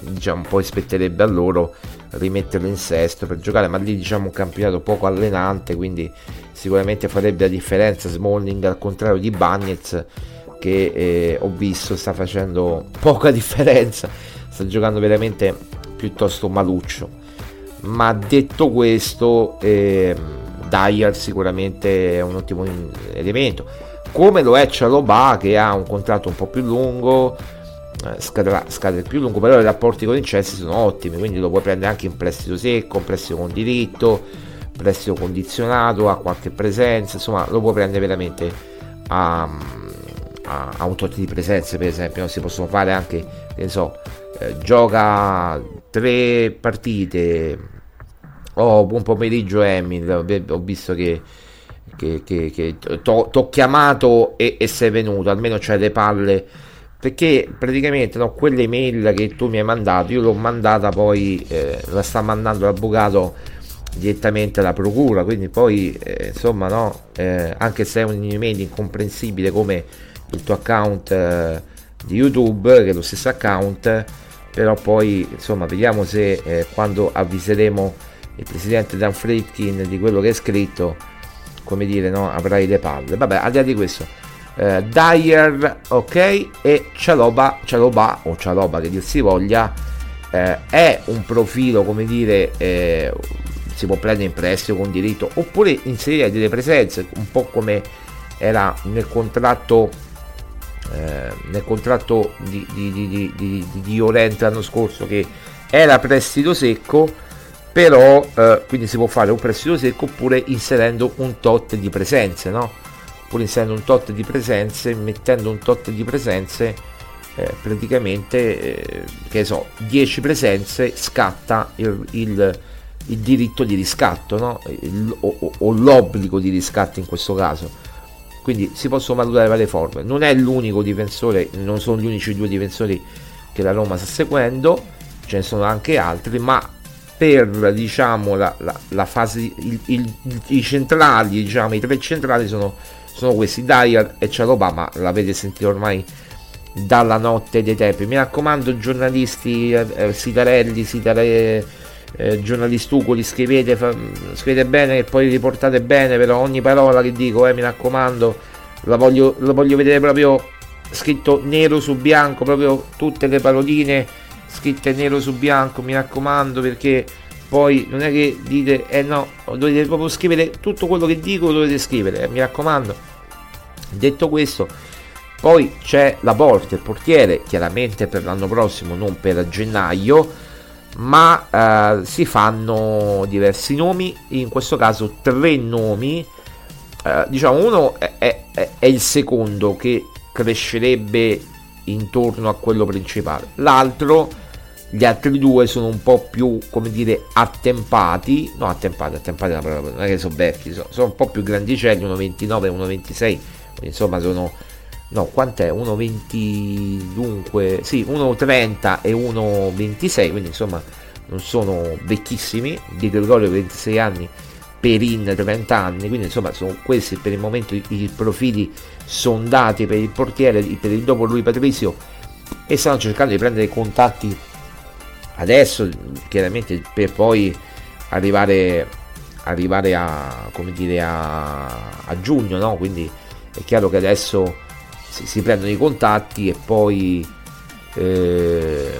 diciamo poi spetterebbe a loro rimetterlo in sesto per giocare, ma lì diciamo un campionato poco allenante, quindi sicuramente farebbe la differenza Smalling al contrario di Bagnets che eh, ho visto sta facendo poca differenza, sta giocando veramente piuttosto maluccio. Ma detto questo, eh, Dyer sicuramente è un ottimo elemento, come lo è Cialobà che ha un contratto un po' più lungo, eh, scadrà, scade più lungo, però i rapporti con il Chelsea sono ottimi, quindi lo puoi prendere anche in prestito secco, in prestito con diritto, prestito condizionato, ha qualche presenza, insomma lo puoi prendere veramente a, a, a un tot di presenze, per esempio, no? si possono fare anche, ne so, eh, gioca tre partite, oh buon pomeriggio Emil, ho visto che che, che, che ti ho chiamato e, e, sei venuto, almeno c'hai le palle. Perché praticamente no, quelle email che tu mi hai mandato io l'ho mandata poi eh, la sta mandando l'avvocato direttamente alla procura. Quindi poi eh, insomma no eh, anche se è un'email incomprensibile come il tuo account eh, di youtube che è lo stesso account però poi insomma vediamo se eh, quando avviseremo il presidente Dan Fritkin di quello che è scritto come dire no avrai le palle. Vabbè al di là di questo eh, Dyer, ok, e Cialoba, Cialoba o Cialoba che dir si voglia, eh, è un profilo, come dire, eh, si può prendere in prestito con diritto, oppure inserire delle presenze, un po' come era nel contratto eh, nel contratto di, di, di, di, di Orente l'anno scorso che era prestito secco però eh, quindi si può fare un prestito secco oppure inserendo un tot di presenze no? pur inserendo un tot di presenze, mettendo un tot di presenze, eh, praticamente, eh, che so, 10 presenze scatta il, il, il diritto di riscatto, no? il, o, o, l'obbligo di riscatto in questo caso. Quindi si possono valutare varie forme. Non è l'unico difensore, non sono gli unici due difensori che la Roma sta seguendo, ce ne sono anche altri, ma per diciamo la, la, la fase il, il, i centrali diciamo i tre centrali sono sono questi Dyer e Cialoba ma l'avete sentito ormai dalla notte dei tempi. Mi raccomando giornalisti eh, eh Sitarelli Sitare, eh, giornalistucoli scrivete, fa, scrivete bene e poi riportate bene però ogni parola che dico eh, mi raccomando la voglio, la voglio vedere proprio scritto nero su bianco proprio tutte le paroline scritte nero su bianco mi raccomando perché poi non è che dite eh no dovete proprio scrivere tutto quello che dico dovete scrivere eh, mi raccomando. Detto questo poi c'è la porta il portiere chiaramente per l'anno prossimo non per gennaio ma eh, si fanno diversi nomi in questo caso tre nomi. Eh, diciamo uno è, è, è il secondo che crescerebbe intorno a quello principale l'altro gli altri due sono un po' più, come dire, attempati. No, attempati, attempati non è che sono vecchi, sono, sono un po' più grandicelli, 1,29 e 1,26. Insomma, sono. No, quant'è? 1,20 dunque, sì, 1,30 e 1,26, quindi insomma non sono vecchissimi. Di Gregorio 26 anni, Perin 30 anni, quindi insomma sono questi per il momento i, i profili sondati per il portiere, per il dopo lui Patrizio e stanno cercando di prendere contatti adesso chiaramente per poi arrivare, arrivare a, dire, a, a giugno no? quindi è chiaro che adesso si, si prendono i contatti e poi eh,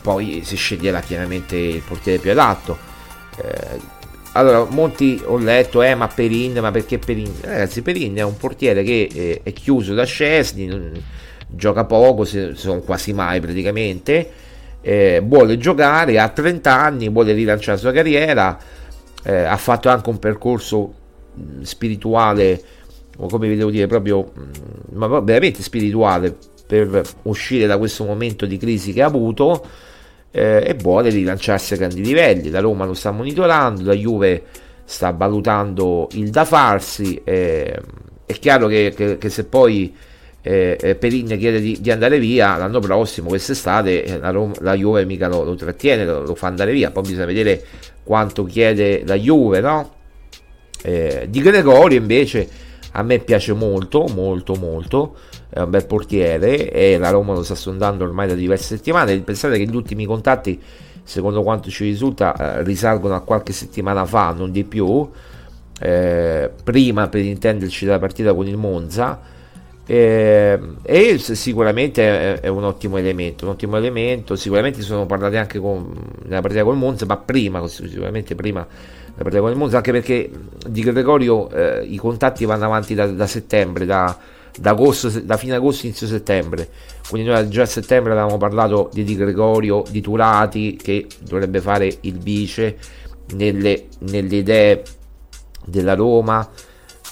poi si sceglierà chiaramente il portiere più adatto. Eh, allora molti ho letto eh ma Perin ma perché Perin? Ragazzi Perin è un portiere che eh, è chiuso da Scesni gioca poco sono quasi mai praticamente eh, vuole giocare, ha 30 anni, vuole rilanciare la sua carriera, eh, ha fatto anche un percorso mh, spirituale, o come vi devo dire, proprio mh, ma veramente spirituale per uscire da questo momento di crisi che ha avuto eh, e vuole rilanciarsi a grandi livelli. La Roma lo sta monitorando, la Juve sta valutando il da farsi. Eh, è chiaro che, che, che se poi eh, Perin chiede di, di, andare via l'anno prossimo, quest'estate, eh, la, Roma, la Juve mica lo, lo trattiene, lo, lo, fa andare via, poi bisogna vedere quanto chiede la Juve, no? Eh, di Gregorio invece a me piace molto, molto, molto, è un bel portiere e la Roma lo sta sondando ormai da diverse settimane. Pensate che gli ultimi contatti, secondo quanto ci risulta, eh, risalgono a qualche settimana fa, non di più, prima per intenderci della partita con il Monza. Eh, e sicuramente è, è, un ottimo elemento, un ottimo elemento. Sicuramente sono parlati anche con, nella partita con il Monza, ma prima, sicuramente prima della partita con il Monza, anche perché di Gregorio eh, i contatti vanno avanti da, da settembre, da, da, agosto, da fine agosto, inizio settembre. Quindi noi già a settembre avevamo parlato di Di Gregorio, di Turati che dovrebbe fare il vice nelle, nelle idee della Roma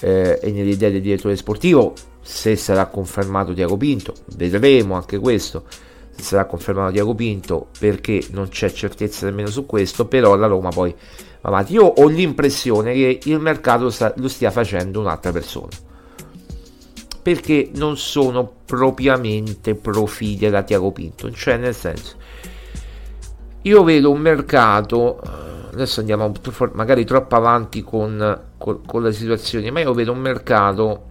eh, e nelle idee del direttore sportivo se sarà confermato Tiago Pinto, vedremo anche questo, se sarà confermato Tiago Pinto perché non c'è certezza nemmeno su questo, però la Roma poi va avanti. Io ho l'impressione che il mercato lo stia facendo un'altra persona, perché non sono propriamente profili da Tiago Pinto, cioè nel senso, io vedo un mercato, adesso andiamo magari troppo avanti con, con, con la situazione, ma io vedo un mercato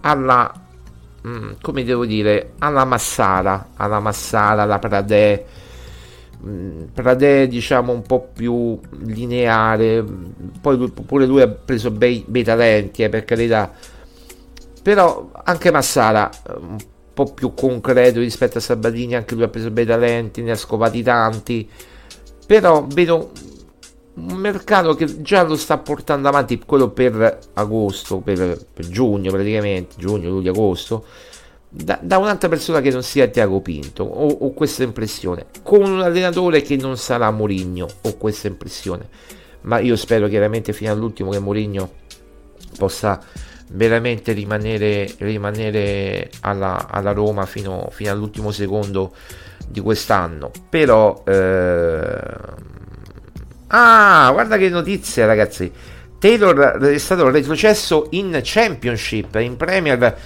alla mm, come devo dire alla Massara alla Massara alla Pradè mm, Pradè diciamo un po' più lineare poi lui, pure lui ha preso bei, bei talenti eh, per carità. Però anche Massara un po' più concreto rispetto a Sabatini anche lui ha preso bei talenti ne ha scopati tanti. Però vedo un mercato che già lo sta portando avanti quello per agosto, per, per giugno praticamente, giugno, luglio, agosto, da, da, un'altra persona che non sia Tiago Pinto, ho, ho, questa impressione, con un allenatore che non sarà Mourinho, ho questa impressione, ma io spero chiaramente fino all'ultimo che Mourinho possa veramente rimanere, rimanere alla, alla, Roma fino, fino, all'ultimo secondo di quest'anno, però... Eh, Ah, guarda che notizia, ragazzi. Taylor è stato retrocesso in Championship, in Premier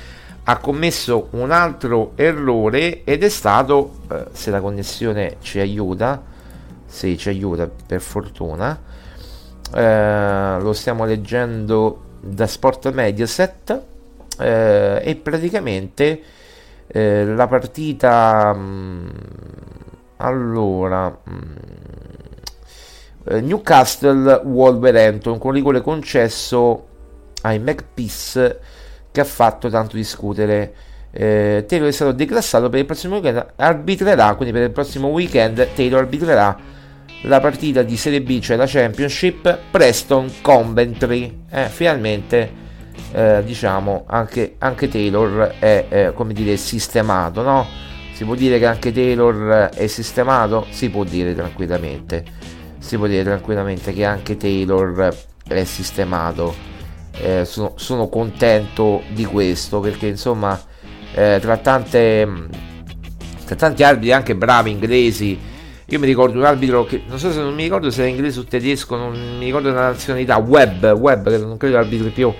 ha commesso un altro errore ed è stato, eh, se la connessione ci aiuta, sì, ci aiuta per fortuna, eh, lo stiamo leggendo da Sport Mediaset eh, e praticamente eh, la partita... Mh, mm, allora... Mh, mm, eh, Newcastle Wolverhampton con rigore concesso ai Magpies che ha fatto tanto discutere. Eh, Taylor è stato declassato per il prossimo weekend arbitrerà quindi per il prossimo weekend Taylor arbitrerà la partita di Serie B cioè la Championship Preston Coventry. Eh, finalmente eh, diciamo anche, anche, Taylor è eh, come dire sistemato no? si può dire che anche Taylor è sistemato? Si può dire tranquillamente si può dire tranquillamente che anche Taylor è sistemato. Eh, sono, sono, contento di questo perché insomma eh, tra, tante, tra tanti arbitri anche bravi inglesi io mi ricordo un arbitro che non so se non mi ricordo se era inglese o tedesco non mi ricordo la nazionalità Webb Webb che non credo arbitri più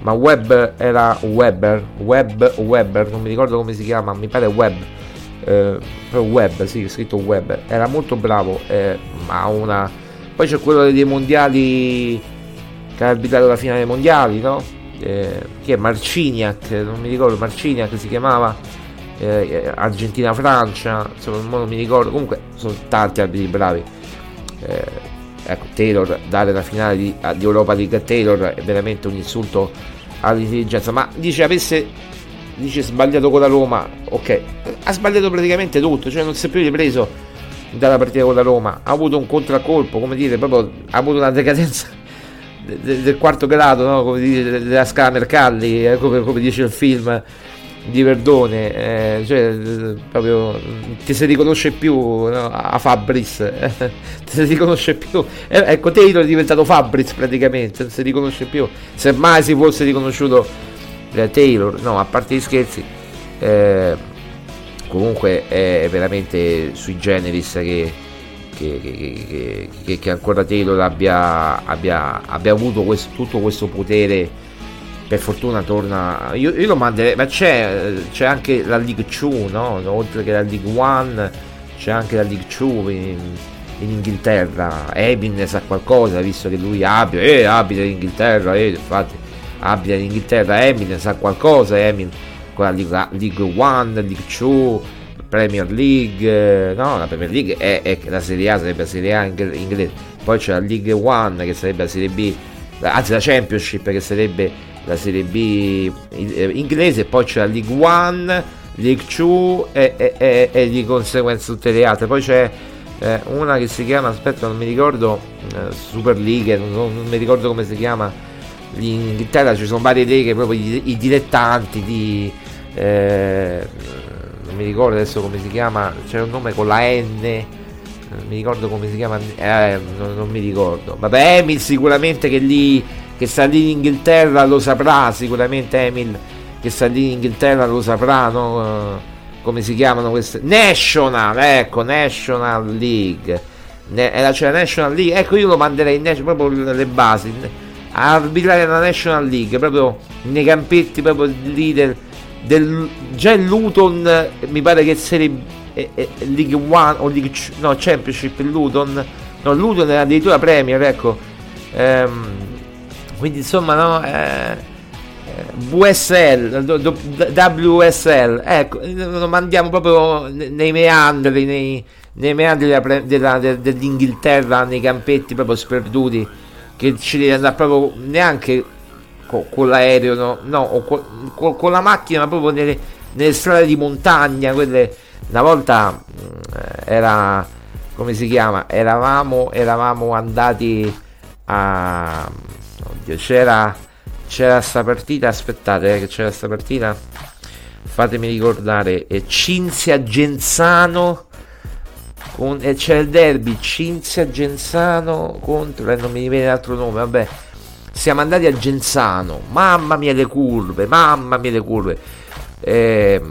ma Webb era Webber Webb Webber non mi ricordo come si chiama mi pare Webb eh, web, sì, scritto web, era molto bravo, eh, ma una... Poi c'è quello dei mondiali che ha arbitrato la finale dei mondiali, no? Eh, chi è Marciniak, non mi ricordo, Marciniak si chiamava, eh, Argentina-Francia, insomma non mi ricordo, comunque sono tanti arbitri bravi. Eh, ecco, Taylor, dare la finale di, di Europa League a Taylor è veramente un insulto all'intelligenza, ma dice avesse dice sbagliato con la Roma, ok, ha sbagliato praticamente tutto, cioè non si è più ripreso dalla partita con la Roma, ha avuto un contraccolpo, come dire, proprio ha avuto una decadenza del, del quarto grado, no? come dire, della scala Mercalli, eh, come, come, dice il film di Verdone, eh, cioè proprio ti si riconosce più no? a Fabris, eh, ti si riconosce più, eh, ecco Taylor è diventato Fabris praticamente, non si riconosce più, se mai si fosse riconosciuto Taylor, no, a parte gli scherzi, eh, comunque è veramente sui generis che, che, che, che, che ancora Taylor abbia, abbia, abbia avuto questo, tutto questo potere. Per fortuna torna. Io, io lo manderei, ma c'è, c'è, anche la League 2, no? Oltre che la League 1, c'è anche la League 2. in Inghilterra. Emin ne sa qualcosa, visto che lui abita, eh, abita in Inghilterra, eh, infatti abita in Inghilterra, Emin ne sa qualcosa, Emin con la League One, League 2, Premier League, eh, no, la Premier League è, è, la Serie A, sarebbe la Serie A inglese, poi c'è la League One che sarebbe la Serie B, anzi la Championship che sarebbe la Serie B eh, inglese, poi c'è la League One, League 2 e, e, e, e di conseguenza tutte le altre, poi c'è eh, una che si chiama, aspetta non mi ricordo, eh, Super League, non, non, mi ricordo come si chiama, in Inghilterra ci sono varie leghe, proprio i, i dilettanti di... Eh, non mi ricordo adesso come si chiama, c'è un nome con la N, non mi ricordo come si chiama, eh, non, non, mi ricordo. Vabbè, Emil sicuramente che lì, che sta lì in Inghilterra lo saprà, sicuramente Emil che sta lì in Inghilterra lo saprà, no? come si chiamano queste? National, ecco, National League. Ne, era c'è la National League, ecco io lo manderei in, proprio le basi a arbitrare la National League, proprio nei campetti proprio lì del, del già il Luton mi pare che sarebbe eh, eh, League One o League no Championship il Luton. No Luton è addirittura Premier ecco. Ehm, quindi insomma no eh, VSL, WSL, ecco, lo mandiamo proprio nei meandri, nei, nei meandri della, della, dell'Inghilterra, nei campetti proprio sperduti, che ci devi andare proprio neanche con, con l'aereo, no, no con, con, la macchina, ma proprio nelle, nelle, strade di montagna, quelle, una volta eh, era, come si chiama, eravamo, eravamo andati a, oddio, c'era c'era sta partita, aspettate eh, che c'era sta partita, fatemi ricordare, Cinzia Genzano, con, eh, c'era il derby Cinzia Genzano contro, eh, non mi viene l'altro nome, vabbè, siamo andati a Genzano, mamma mia le curve, mamma mia le curve, eh,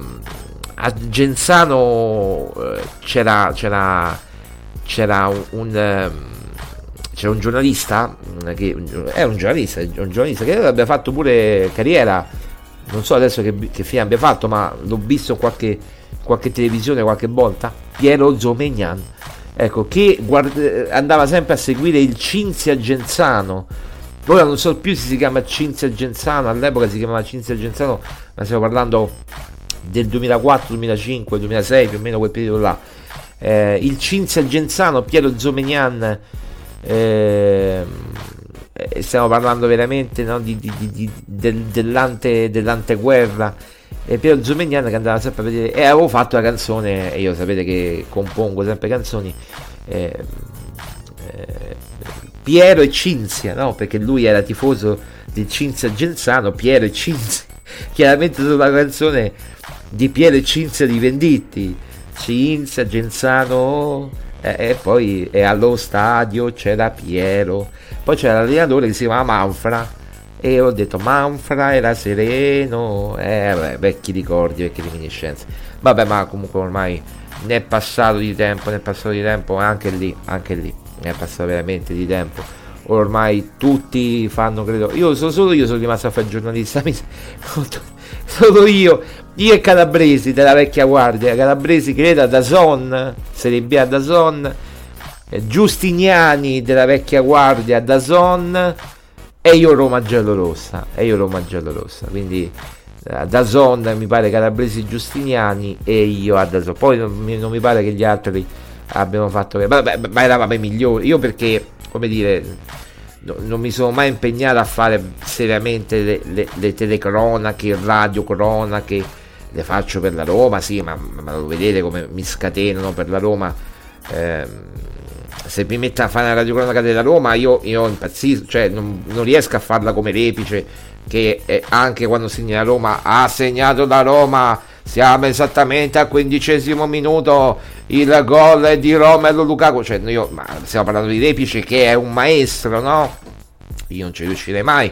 a Genzano eh, c'era, c'era, c'era un, un ehm, c'è un giornalista mm, che è un giornalista, un giornalista che abbia fatto pure carriera. Non so adesso che, che fine abbia fatto ma l'ho visto qualche, qualche televisione qualche volta Piero Zomegnan. Ecco che guarda, andava sempre a seguire il Cinzia Genzano. Ora non so più se si chiama Cinzia Genzano all'epoca si chiamava Cinzia Genzano ma stiamo parlando del 2004 2005 2006 più o meno quel periodo là. Eh, il Cinzia Genzano Piero Zomegnan eh, stiamo parlando veramente no, di, di, di, del, dell'ante, dell'anteguerra e Piero Zumegnan che andava sempre a vedere e avevo fatto la canzone e io sapete che compongo sempre canzoni eh, eh, Piero e Cinzia no? perché lui era tifoso di Cinzia Genzano Piero e Cinzia. Chiaramente sulla canzone di Piero e Cinzia di Venditti Cinzia Genzano e, e poi allo stadio c'era Piero, poi c'era l'allenatore che si chiamava Manfra e ho detto Manfra era sereno, eh, beh, vecchi ricordi, vecchie reminiscenze. Vabbè, ma comunque ormai ne è passato di tempo, ne passato di tempo anche lì, anche lì, ne è passato veramente di tempo. Ormai tutti fanno, credo, io solo io sono rimasto a fare giornalista, solo io, io e Calabresi della vecchia guardia, Calabresi credo da Son, Serie a Dazon, eh, Giustiniani della vecchia guardia da Son e io Roma giallorossa, e io Roma giallorossa, quindi eh, da Zon mi pare Calabresi Giustiniani e io a Dazon. Poi non mi, non mi, pare che gli altri abbiano fatto vabbè, ma eravamo i migliori. Io perché, come dire, no, non mi sono mai impegnato a fare seriamente le, le, le telecronache, il radio cronache le faccio per la Roma, sì, ma, ma lo vedete come mi scatenano per la Roma. Eh, se mi metto a fare la radiocronaca della Roma, io, io impazzisco, cioè non, non, riesco a farla come Repice, che eh, anche quando segna la Roma ha segnato la Roma. Siamo esattamente al quindicesimo minuto. Il gol di Romelo Lukaku. Cioè, io, stiamo parlando di Repice che è un maestro, no? Io non ci riuscirei mai.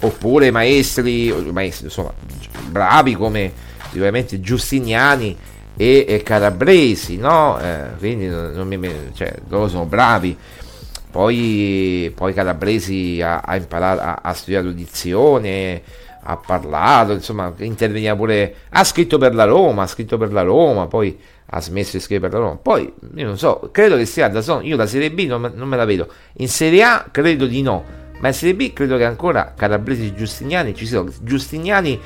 Oppure maestri, maestri insomma, bravi come sicuramente Giustiniani e, e Calabresi, no? Eh, quindi non mi, cioè, loro sono bravi. Poi, poi Calabresi ha, ha imparato, ha, ha studiato dizione, ha parlato, insomma, interveniva pure, ha scritto per la Roma, ha scritto per la Roma, poi ha smesso di scrivere per la Roma. Poi, io non so, credo che sia da son, io la Serie B non, non, me la vedo. In Serie A credo di no, ma in Serie B credo che ancora Calabresi e Giustiniani ci siano. Giustiniani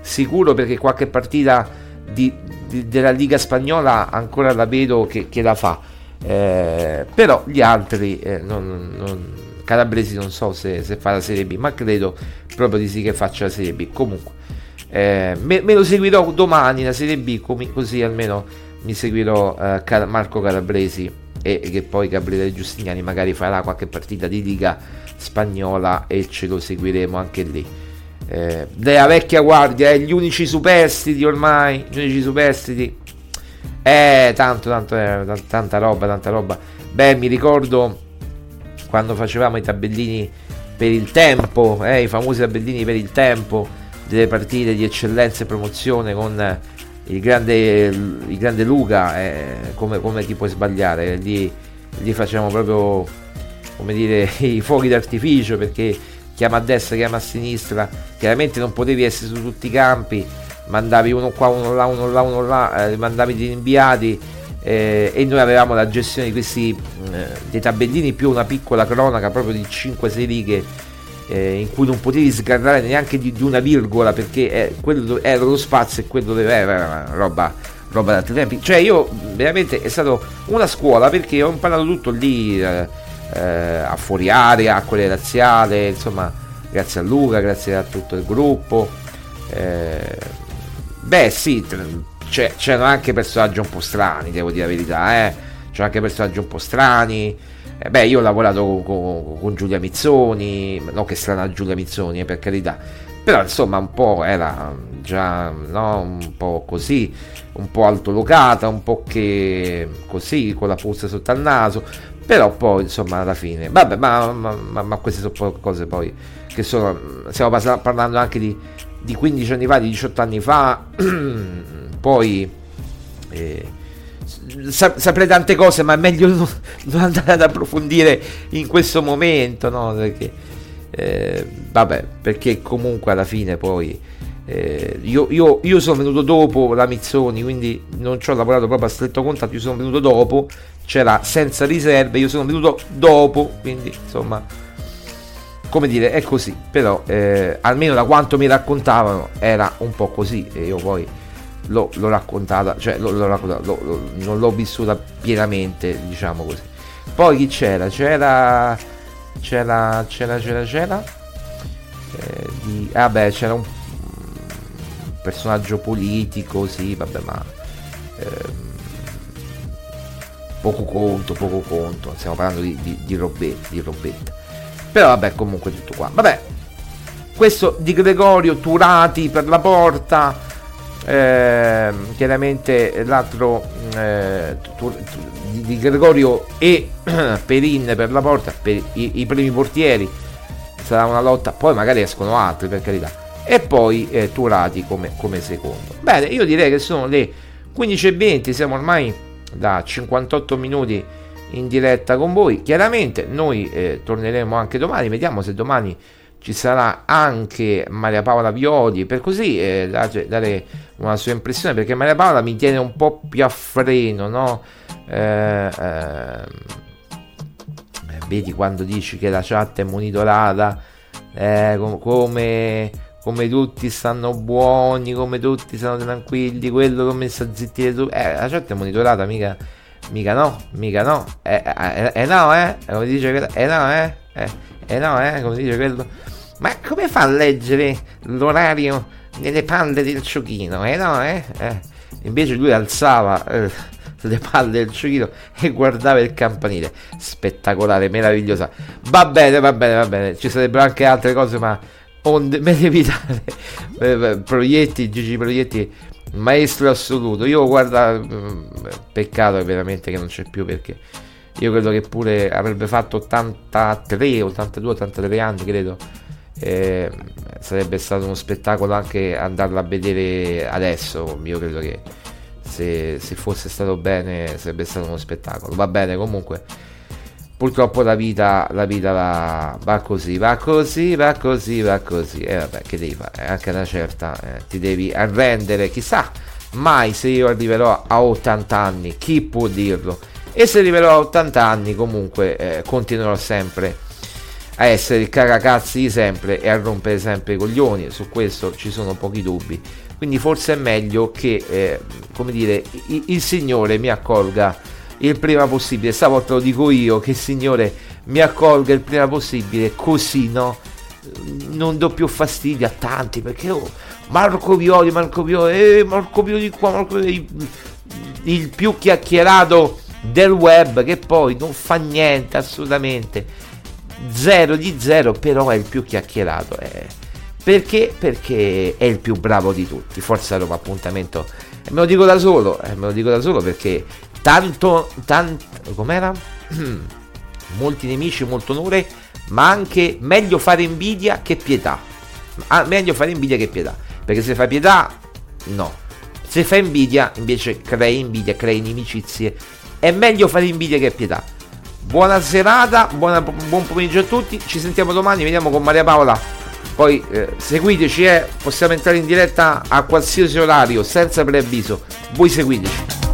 sicuro perché qualche partita di, di, della Liga Spagnola ancora la vedo che, che la fa. Eh, però gli altri eh, non, non, Calabresi non so se, se, fa la Serie B, ma credo proprio di sì che faccia la Serie B. Comunque, eh, me, me, lo seguirò domani la Serie B, com- così almeno mi seguirò eh, Marco Calabresi e, che poi Gabriele Giustiniani magari farà qualche partita di Liga Spagnola e ce lo seguiremo anche lì. Eh, della vecchia guardia, eh, gli unici superstiti ormai, gli unici superstiti. Eh, tanto, tanto, eh, tanta roba, tanta roba. Beh, mi ricordo quando facevamo i tabellini per il tempo, eh, i famosi tabellini per il tempo delle partite di eccellenza e promozione con il grande, il grande Luca, eh, come, come, ti puoi sbagliare? Lì, lì facciamo proprio come dire i fuochi d'artificio perché chiama a destra, chiama a sinistra, chiaramente non potevi essere su tutti i campi, mandavi uno qua, uno là, uno là, uno là, eh, mandavi gli inviati eh, e noi avevamo la gestione di questi eh, dei tabellini più una piccola cronaca proprio di 5-6 righe eh, in cui non potevi sgarrare neanche di, di una virgola perché eh, quello era lo spazio e quello doveva era roba, roba da altri tempi. Cioè io veramente è stata una scuola perché ho imparato tutto lì eh, eh, a fuori area a quelle razziale insomma grazie a Luca grazie a tutto il gruppo beh sì c'è, c'erano anche personaggi un po' strani, devo dire la verità, eh. C'erano anche personaggi un po' strani. Eh, beh, io ho lavorato con, con, con, Giulia Mizzoni, non che strana Giulia Mizzoni, eh, per carità. Però insomma un po' era già no, un po' così, un po' altolocata, un po' che così, con la puzza sotto al naso. Però poi insomma alla fine, vabbè, ma, ma, ma, ma queste sono cose poi che sono, stiamo parlando anche di, di 15 anni fa, di 18 anni fa. poi eh, saprei tante cose, ma è meglio non, non, andare ad approfondire in questo momento, no? Perché, eh, vabbè, perché comunque alla fine poi eh, io, io, io, sono venuto dopo la Mizzoni, quindi non ci ho lavorato proprio a stretto contatto, io sono venuto dopo, c'era senza riserve, io sono venuto dopo, quindi insomma, come dire, è così, però eh, almeno da quanto mi raccontavano era un po' così e io poi l'ho, l'ho raccontata, cioè l'ho, l'ho raccontata, non l'ho vissuta pienamente, diciamo così. Poi chi c'era? C'era, c'era, c'era, c'era, c'era. Eh, di, ah beh, c'era un, personaggio politico, sì, vabbè, ma ehm, poco conto, poco conto. Stiamo parlando di, di, di, robetta, di robetta. Però vabbè, comunque tutto qua. Vabbè, questo di Gregorio Turati per la porta eh, chiaramente l'altro eh, di Gregorio e Perin per la porta per i, i, primi portieri sarà una lotta poi magari escono altri per carità e poi eh, Turati come, come, secondo bene io direi che sono le 15.20 siamo ormai da 58 minuti in diretta con voi chiaramente noi eh, torneremo anche domani vediamo se domani ci sarà anche Maria Paola Violi per così eh, dare una sua impressione perché Maria Paola mi tiene un po' più a freno no? Eh, eh, vedi quando dici che la chat è monitorata eh, come, come tutti stanno buoni come tutti stanno tranquilli quello che ho messo a zittire tu eh, la chat è monitorata mica mica no mica no eh, eh, eh no eh come dice eh no eh eh, eh no eh come dice quello ma come fa a leggere l'orario nelle palle del giochino? Eh no, eh? eh. Invece lui alzava eh, le palle del giochino e guardava il campanile. Spettacolare, meravigliosa. Va bene, va bene, va bene. Ci sarebbero anche altre cose, ma onde, me devi evitare. Proietti, Gigi Proietti, maestro assoluto. Io guarda, mm, peccato veramente che non c'è più perché io credo che pure avrebbe fatto 83, 82, 83 anni, credo eh, sarebbe stato uno spettacolo anche andarla a vedere adesso. Io credo che se, se, fosse stato bene sarebbe stato uno spettacolo. Va bene, comunque. Purtroppo la vita, la vita va, va, così, va così, va così, va così. E eh, vabbè, che devi fare? Anche una certa eh, ti devi arrendere, chissà mai se io arriverò a 80 anni, chi può dirlo? E se arriverò a 80 anni comunque eh, continuerò sempre a essere il caracazzi di sempre e a rompere sempre i coglioni, su questo ci sono pochi dubbi. Quindi forse è meglio che, eh, come dire, il, il Signore mi accolga il prima possibile. Stavolta lo dico io che il Signore mi accolga il prima possibile, così no? Non do più fastidio a tanti perché oh, Marco Violi, Marco Violi, eh, Marco Violi qua, Marco Violi, il più chiacchierato del web che poi non fa niente assolutamente. Zero di zero, però è il più chiacchierato. Eh. Perché? Perché è il più bravo di tutti. Forza Roma appuntamento. E me lo dico da solo, eh, me lo dico da solo perché tanto, tanto, com'era? Molti nemici, molto onore, ma anche meglio fare invidia che pietà. Ah, meglio fare invidia che pietà, perché se fai pietà, no. Se fai invidia, invece crei invidia, crei inimicizie. È meglio fare invidia che pietà. Buona serata, buona, buon pomeriggio a tutti. Ci sentiamo domani, vediamo con Maria Paola. Poi eh, seguiteci, eh. possiamo entrare in diretta a qualsiasi orario, senza preavviso. Voi seguiteci.